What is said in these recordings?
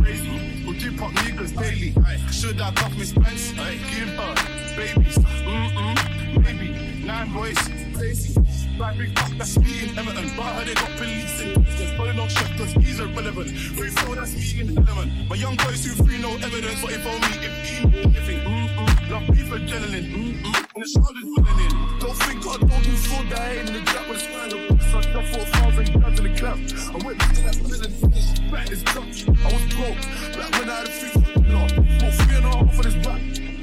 crazy. Who dip up niggas daily? Should I cuff Miss Pence? Give her babies, mm-mm, maybe. Nine boys, crazy. Like big fuck that's me in Everton, but I they got police in Just pulling off chef cause he's irrelevant. Throw that's me in element. My young boys who free no evidence, but if only if he anything. Love beef adrenaline, mm-mm. And the shoulders filling in. Don't think I don't do for that in the trap with smile. So I got 4,000 guns in the club. I went to that prison, back this Dutch. I was broke, back when I had a law. Put three and a half for this back.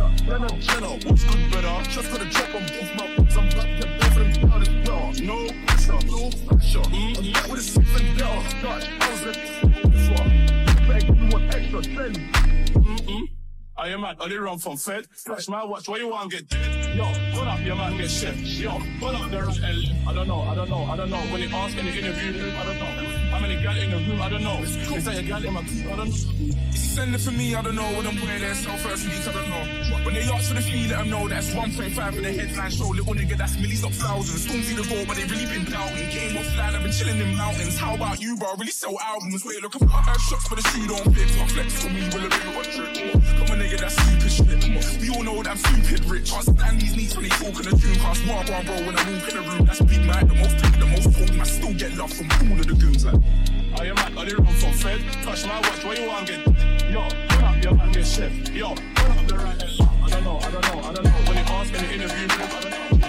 Then I'm what's good better? Just got a drop on both my books, I'm back to both of them down. No pressure, no pressure. Mm, I'm back with a six and down. Dutch, I was like, before. Beg you want extra, send. Mm-mm. I am mad, only run from Fed. Flash my watch, why you want get dead? Yo, pull up your man, get chef. Yo, pull up the right and left. I don't know, I don't know, I don't know. When they ask the interview I don't know. Many gal in the room, I don't know. Is that your gal in my coop, I don't know. Is he sending for me? I don't know. When I'm wearing their self first week, I don't know. When they ask for the fee, let them know that's 1.5 in the headline show. Little nigga, that's millies, not thousands. Stormzy the goal, but they really been doubting. Game off flat, I've been chilling in mountains. How about you, bro? Really sell albums. Wait, look, I heard shots, but the shoe don't fit. My flex for me, will a bigger one trick. Come on, nigga, that's stupid shit. We all know that I'm stupid rich. I stand these knees when they talk in the tune. Cast war, bro, when I walk in the room. That's big man, the most big, the most phone. I still get love from all of the goons, like. I am mad, only run from Fed. Touch my watch, why you want get Yo, pull up your man, get chef. Yo, pull up the right. I don't know, I don't know, I don't know. When they ask in the interview I don't know.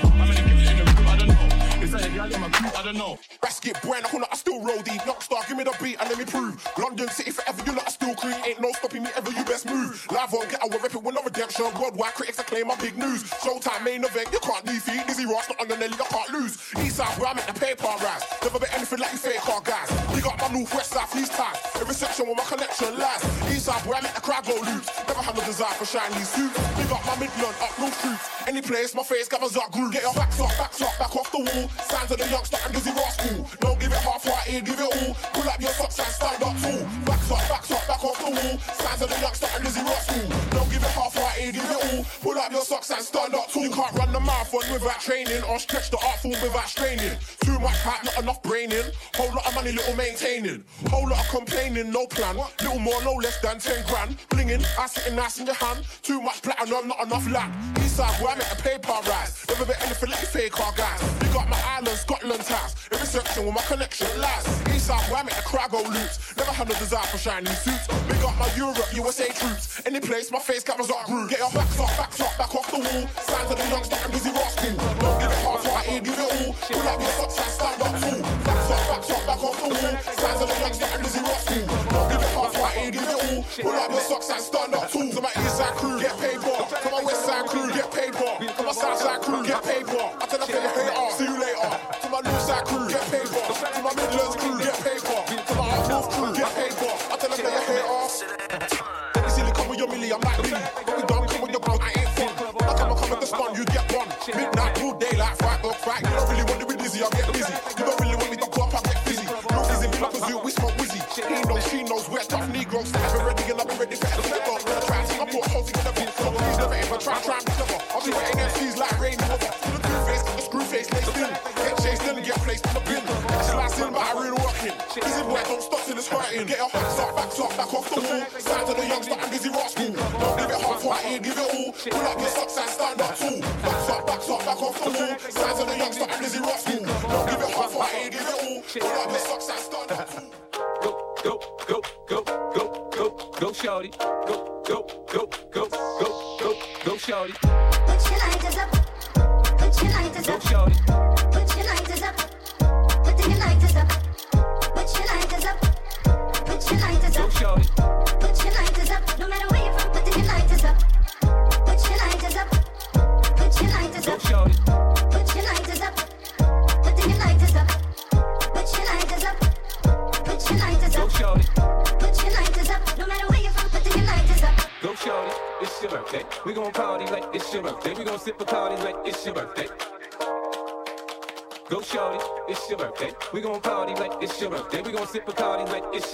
Group, I don't know. Basket brand, I I still roll deep. Knockstar, give me the beat and let me prove. London City forever, you lot are still crew. Ain't no stopping me ever, you best move. Live on, get our rep it with no redemption. Worldwide critics acclaim my big news. Showtime main event, you can't defeat. Dizzee Ross, not on the Nelly, I can't lose. Eastside, where I make the paper rise. Never bet anything like you fake car guys. We got my northwest, south, east ties. Every section where my collection lies. Eastside, where I make the crowd go loose. Never had no desire for shiny suits. We got my Midland, up no troops. Any place, my face gathers up groove. Get your backs up, backs up, back off the wall. Signs of the youngster and Ross cool. Don't give it half-hearted, give it all. Pull up your socks and stand up tall. Backs up, backs up, back off the wall. Signs of the youngster and Ross cool. Don't give it half-hearted, give it all. Pull up your socks and stand up tall. You can't run the marathon without training or stretch the art form without straining. Too much hype, not enough braining. Whole lot of money, little maintaining. Whole lot of complaining, no plan. Little more, no less than 10 grand. Blinging, I sitting nice in your hand. Too much platinum, not enough land. Eastside, where I make the paper rise. Never bet anything like fake car guys. You got my island, Scotland ties. Every section where my connection lies. Eastside, where I make the crowd go loose. Never had no desire for shiny suits. Big up my Europe, USA troops. Any place, my face cameras up groove. Get your backs up, backs up, back off the wall. Signs of the youngster and Dizzee Rascal. Don't give it half right, give it all. Pull up your socks and stand up tall. Backs up, backs up, back off the wall. Signs of the youngster and Dizzee Rascal. Don't give it half right, give it all. Pull up your socks and stand up tall. To my east side crew, get paid more. To my west side crew, get paid more. To my south side crew, get paid more. I tell them play your hater, see you later. To my north side crew, get paid more. To my Midlands crew, get paid more. To my up north crew, get paid more. I tell them play your hater. Easily come with your milli, I'm like Billy. But we done come with your bro, I ain't fun. I'm a come with the spun, you get one. Midnight, all daylight, fight, dog, fight. You don't really want to be busy, I get busy. You don't really want me to go up, I get busy. No busy, me like a zoo, we Negroes. I've been ready and been ready up. When I try I put holes in the beat. So he's never ever try, try be clever. I'll be waiting MCs like rain water. To the two face, got the screw face, laced in. Get chased and get placed in the bin. Slice in, but I really working. Busy boy, don't stop till it's hurting. Get your backs up, backs up, back off the wall. Signs of the youngster and Dizzee Rascal. Don't give it half right, give it all. Pull up your socks and stand up tall. Backs up, backs up, back off the wall. Signs of the youngster and Dizzee Rascal. Don't give it half right, give it all. Pull up your socks and stand up tall.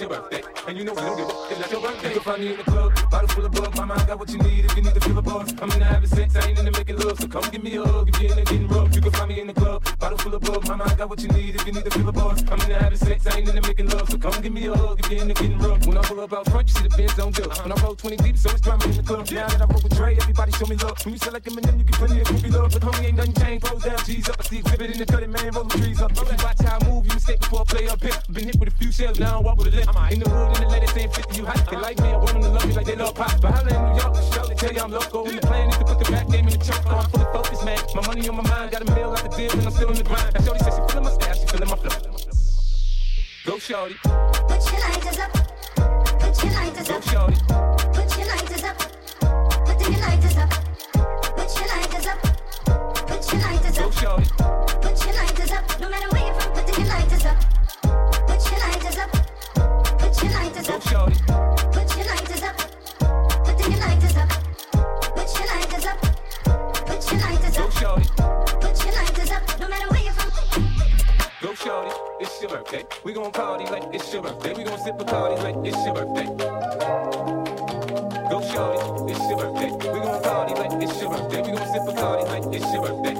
It's your birthday. And you know we don't give up, it's not your birthday. You can find me in the club, bottle full of bug. My mind got what you need if you need to feel a buzz. I'm in the having sex, I ain't in the making love. So come give me a hug if you're in the getting rough. You can find me in the club, bottle full of bug. My mind got what you need if you need to feel a buzz. I'm in the having sex, I ain't in the making love. So come give me a hug if you're in the getting rough. When I pull up out front, you see the Benz on dust. When I roll 20 deep, so it's drama in the club. Now that I roll with Dre, everybody show me love. When you sell like Eminem, you get plenty of groupie love. But homie, ain't nothing changed. Close down, G's up. I see exhibit in the cutting, with a few shells, now I walk with a limp. In the hood, in the ladies saying 50, you hot. They like me, I want them to love me like they love pop. But holla in New York, show, they tell you I'm local. And the plan is to put the back game in the trunk. I'm fully focused, man. My money on my mind, got a mail out the deal, and I'm still in the grind. Now, Shorty says she feeling my style, she feeling my flow. Go, Shorty. Put your lighters up. Put your lighters up. Go. Shorty. Put your lighters up. Put your lighters up. Put your lighters up. Put your lighters up. Go. Shorty. Gon' party like it's your birthday. We gon' sip a party like it's your birthday. Go, Shorty. It's your birthday. We gon' party like it's your birthday. We gon' sip a party like it's your birthday.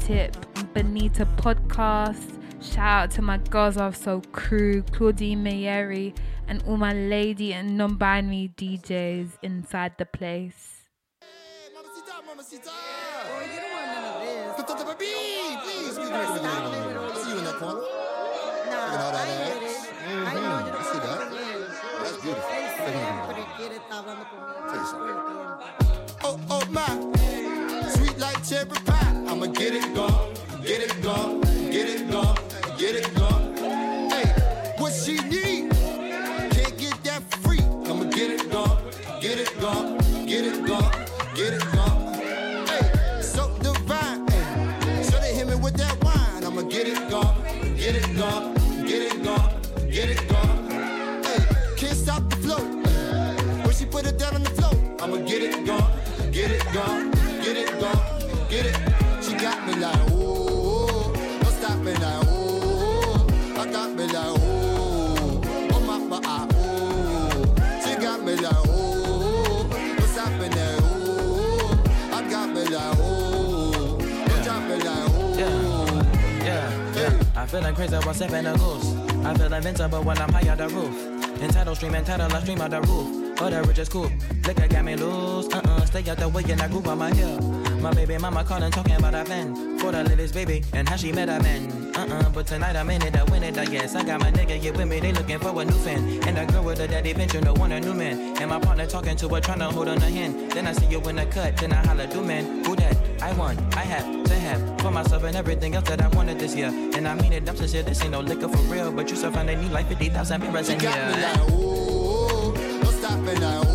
Tip, Benita Podcast. Shout out to my Girls Are So crew, Claudine Mayeri, and all my lady and non binary DJs inside the place. Mamacita, mamacita. Oh, you don't want none of this. Please, please, please. I see you in that corner. Nah, Looking I ain't with it. I ain't I see that. That's beautiful. Siempre quiere estar hablando conmigo. Tell you get it gone. Hey, what she need? Can't get that free. I'ma get it gone, get it gone, get it gone, get it gone. Feeling crazy while sipping a goose. I feel invincible when I'm high on the roof. Entitled stream, entitled, I stream on the roof. Oh, the richest coupe. Liquor got me loose. Uh uh, stay out the way and I groove on my hill. My baby mama calling, talking about a fan. For the latest baby and how she met a man. Uh uh, but tonight I'm in it, I win it, I guess. I got my nigga here with me, they looking for a new fan. And the girl with the daddy pension, no want a new man. And my partner talking to her, trying to hold on her hand. Then I see you in the cut, then I holla, do man, who that? I want, I have to have for myself and everything else that I wanted this year. And I mean it, I'm sincere, this ain't no liquor for real. But you still find a need like 50,000 mirrors in got me like, ooh, don't stop me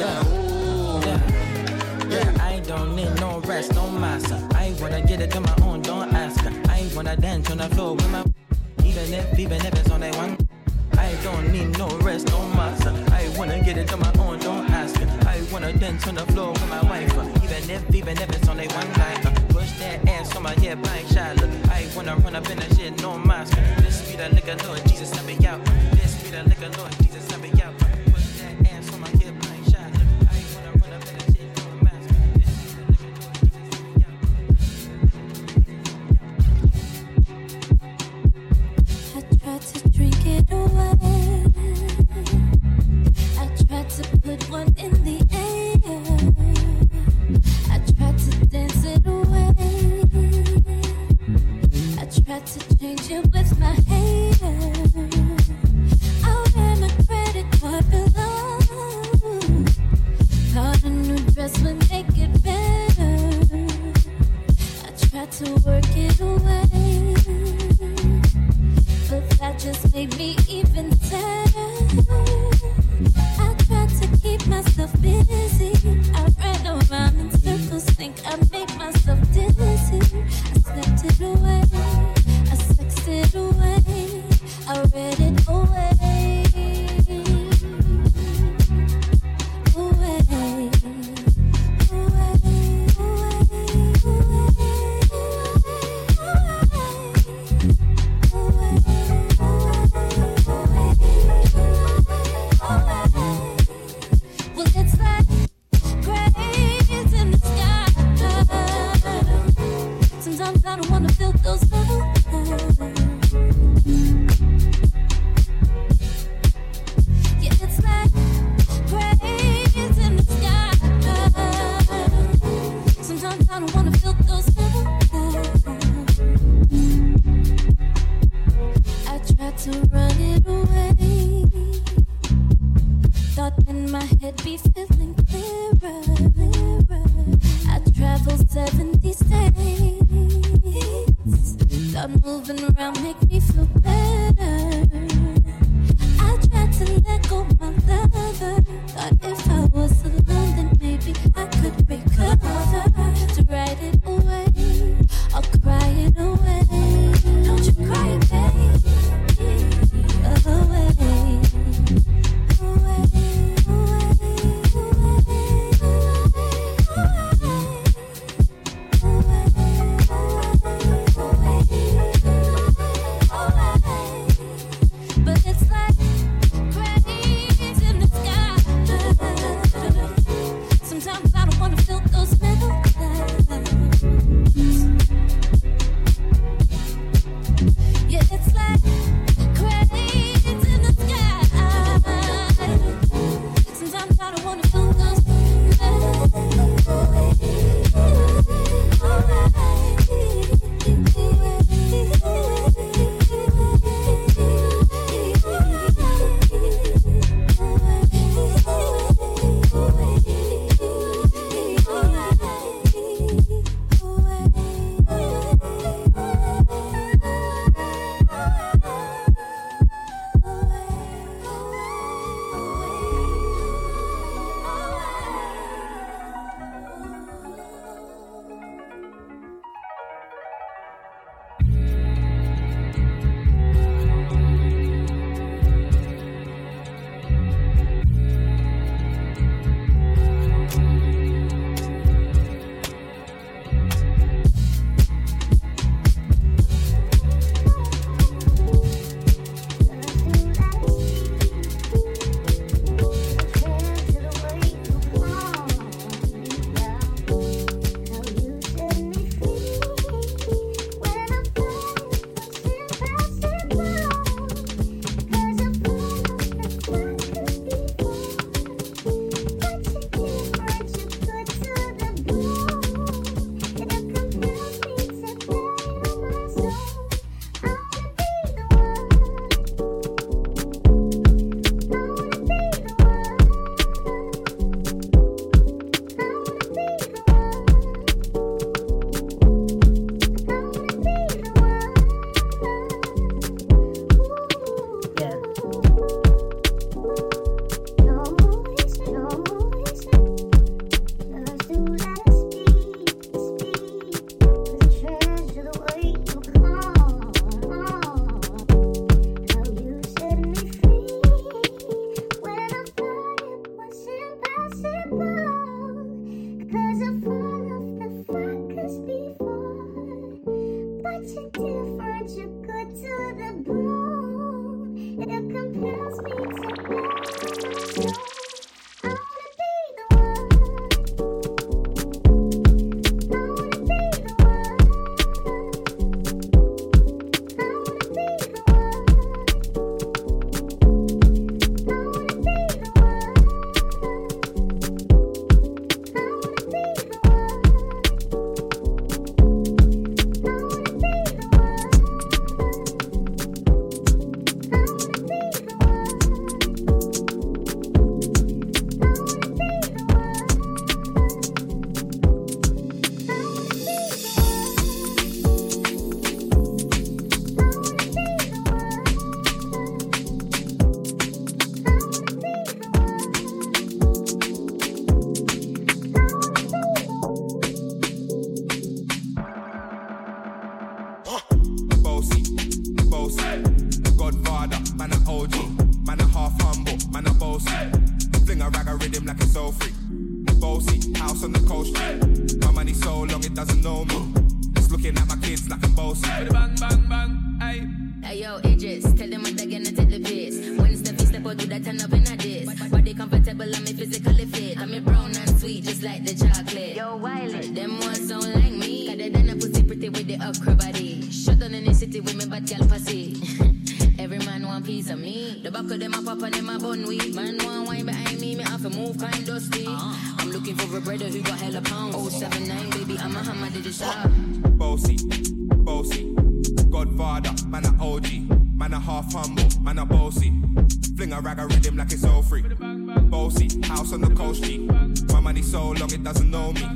ooh. Yeah. Yeah, I don't need no rest, no massa. I wanna get it to my own, don't ask. I wanna dance on the floor with my even if, even if it's on that one. I don't need no rest, no massa. I wanna get it to my own, don't ask. I wanna dance on the floor with my wife. uh, Even if, even if it's on that one like uh, Push that ass on my hip, I ain't look. I wanna run up in that shit, no mask. This be the liquor, Lord Jesus, let me out. This be the liquor, Lord Jesus, Bossy, house on the coast. My money so long it doesn't know me. It's looking at my kids like I'm bossy. Bang bang bang, ay. Hey yo, Idris, tell them what they're gonna take the piss. When Steffi step out, do that turn up in a diss. Body comfortable, I'm me physically fit. I'm a brown and sweet, just like the chocolate. Yo, Wiley, them ones don't like me. Got it in a pussy pretty with the upper body. Shut down in the city with me bad gal pussy. Every man want piece of me. The back of them a pop and them a bun weed. Man want wine behind me, me have to move kind dusty. I'm uh-huh. Brother who got hella pounds. 079, baby, I'm a hammer, did it shop. Bossy, bossy, Godfather, man a OG, man a half humble, man a bossy. Fling a rag a rhythm like it's all free. Bossy, house on the coast G. My money so long it doesn't know me.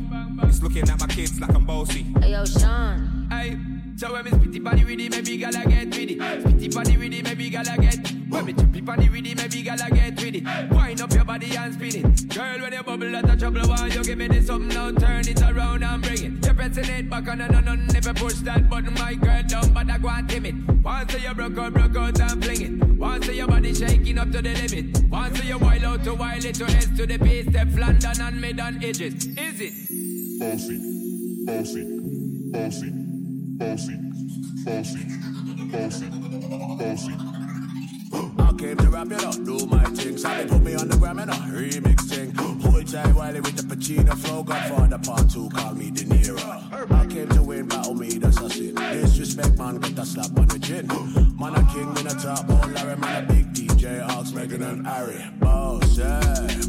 It's looking at my kids like I'm bossy. Hey yo, Sean. Hey, so when me spitty body with it, maybe gala get with it. Spitty body with it, maybe gala get. When me chippy body with it, maybe gala get with it. Wind up your body and spin it. Girl, when you bubble out of trouble, why you give me this something now? Turn it around and bring it. You're pressing it back on and on and never push that button, my girl but I go and timid. Once you broke out, broke out and fling it. Once your body shaking up to the limit. Once you wild out to wild it to S to the base, step London and mid on edges. Is it? Bossy, bossy, bossy, bossy, bossy, bossy, bossy. I came to rap it up, do my thing. So they put me on the gram and a remix thing. Hold tight Wiley with the Pacino flow. Godfather part two, call me De Niro. I came to win, battle me, that's a sin. Disrespect, man, get a slap on the chin. Man, a king, man, a top, oh Larry, man, a big DJ, Ox, Megan and Harry. Boss, yeah,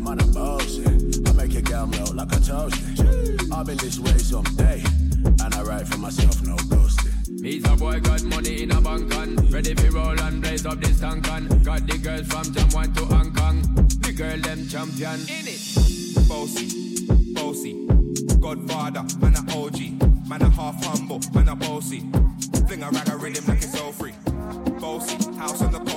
man, a boss, yeah. I make your girl melt like a toast. I'll be this way someday. And I write for myself, no ghosting. He's a boy got money in a bank and ready for roll and blaze up this tank and got the girls from Jamwan to Hong Kong. The girl them champion in it. Bossy, bossy, Godfather, man a OG, man a half humble, man a bossy. Fling a rag a rhythm like it's all free. Bossy, house on the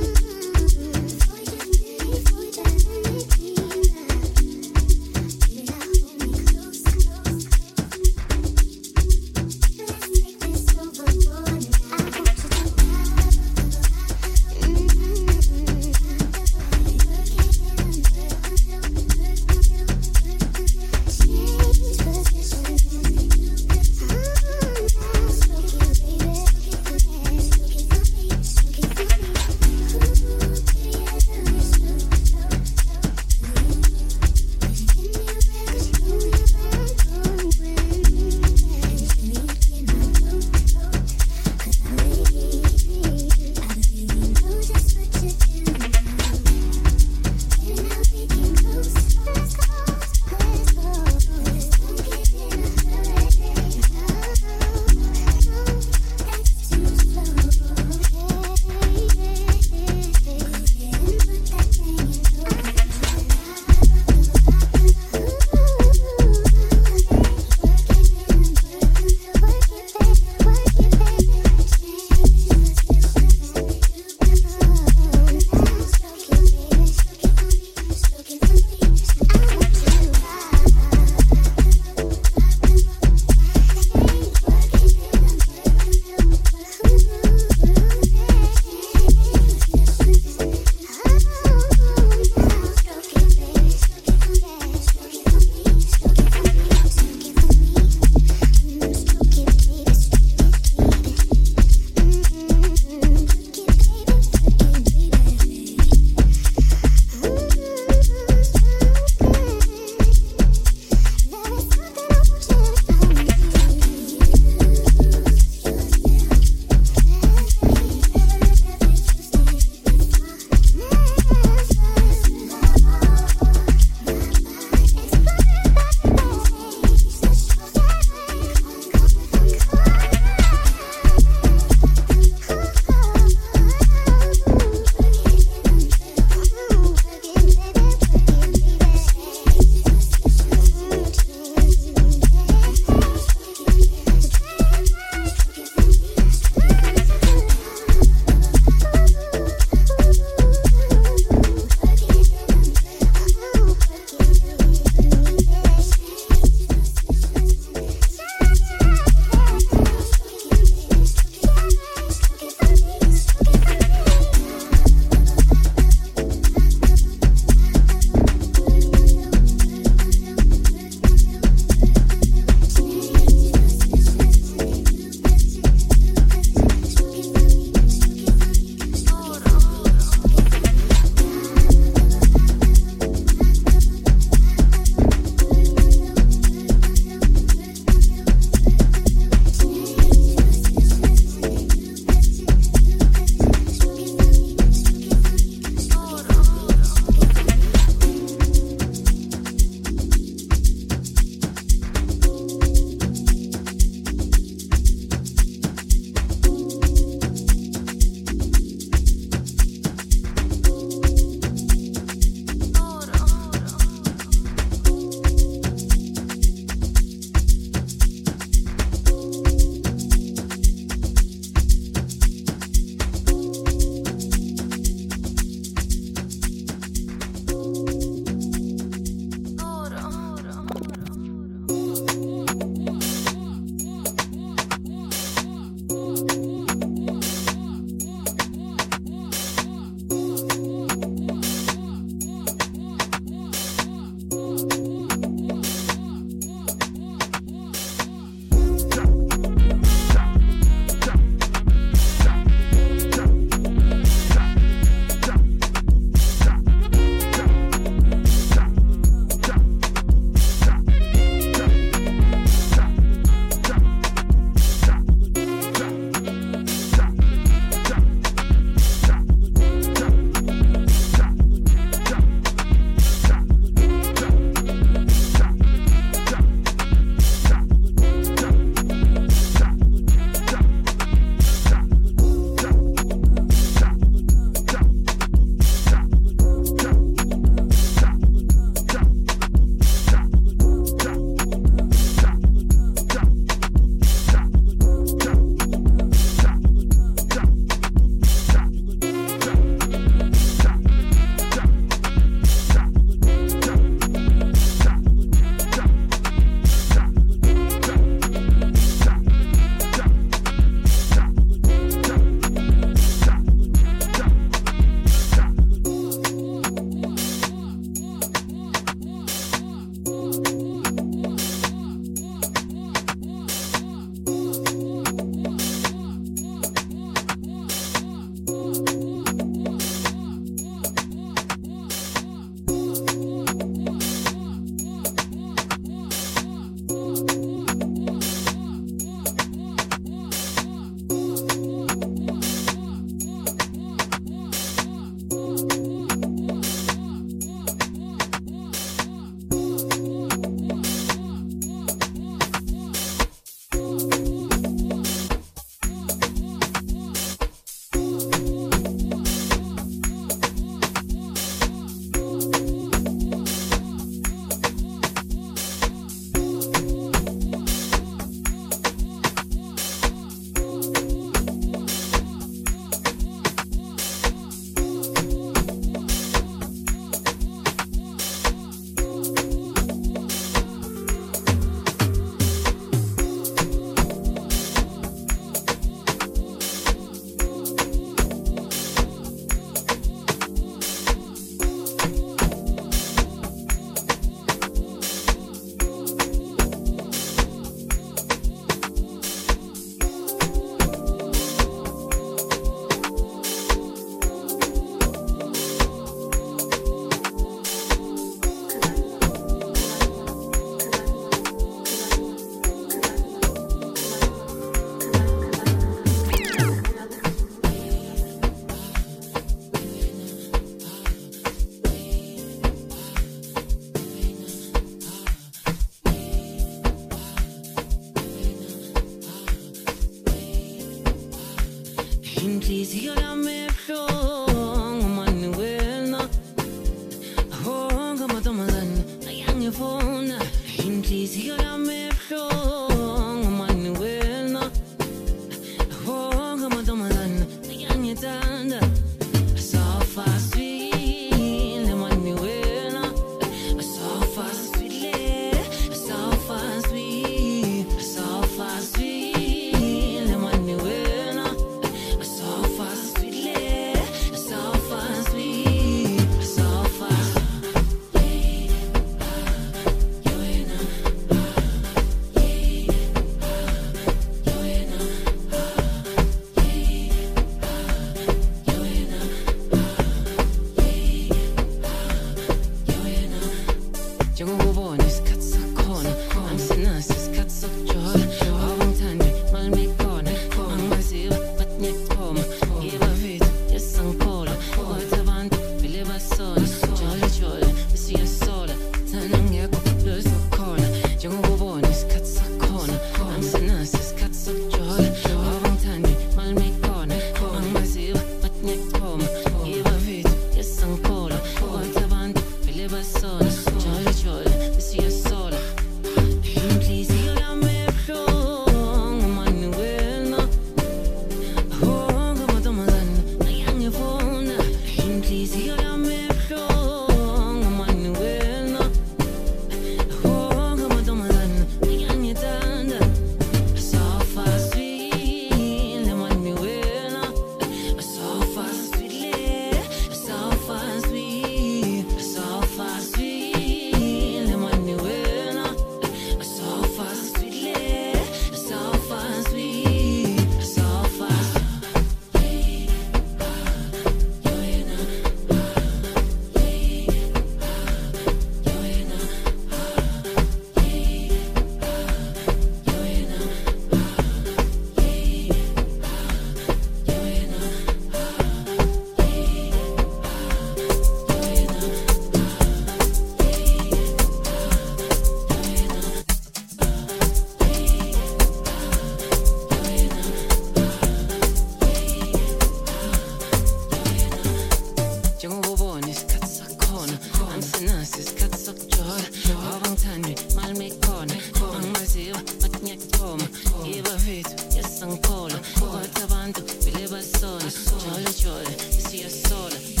Morgentani, Malmekon, Ang Brasil, Matnyakom, Iba Vit, Yasankol, Rotabantu, Bilebasol, Chole Chole, Sia Sola,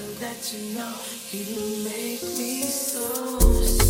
to let you know you make me so, so, so,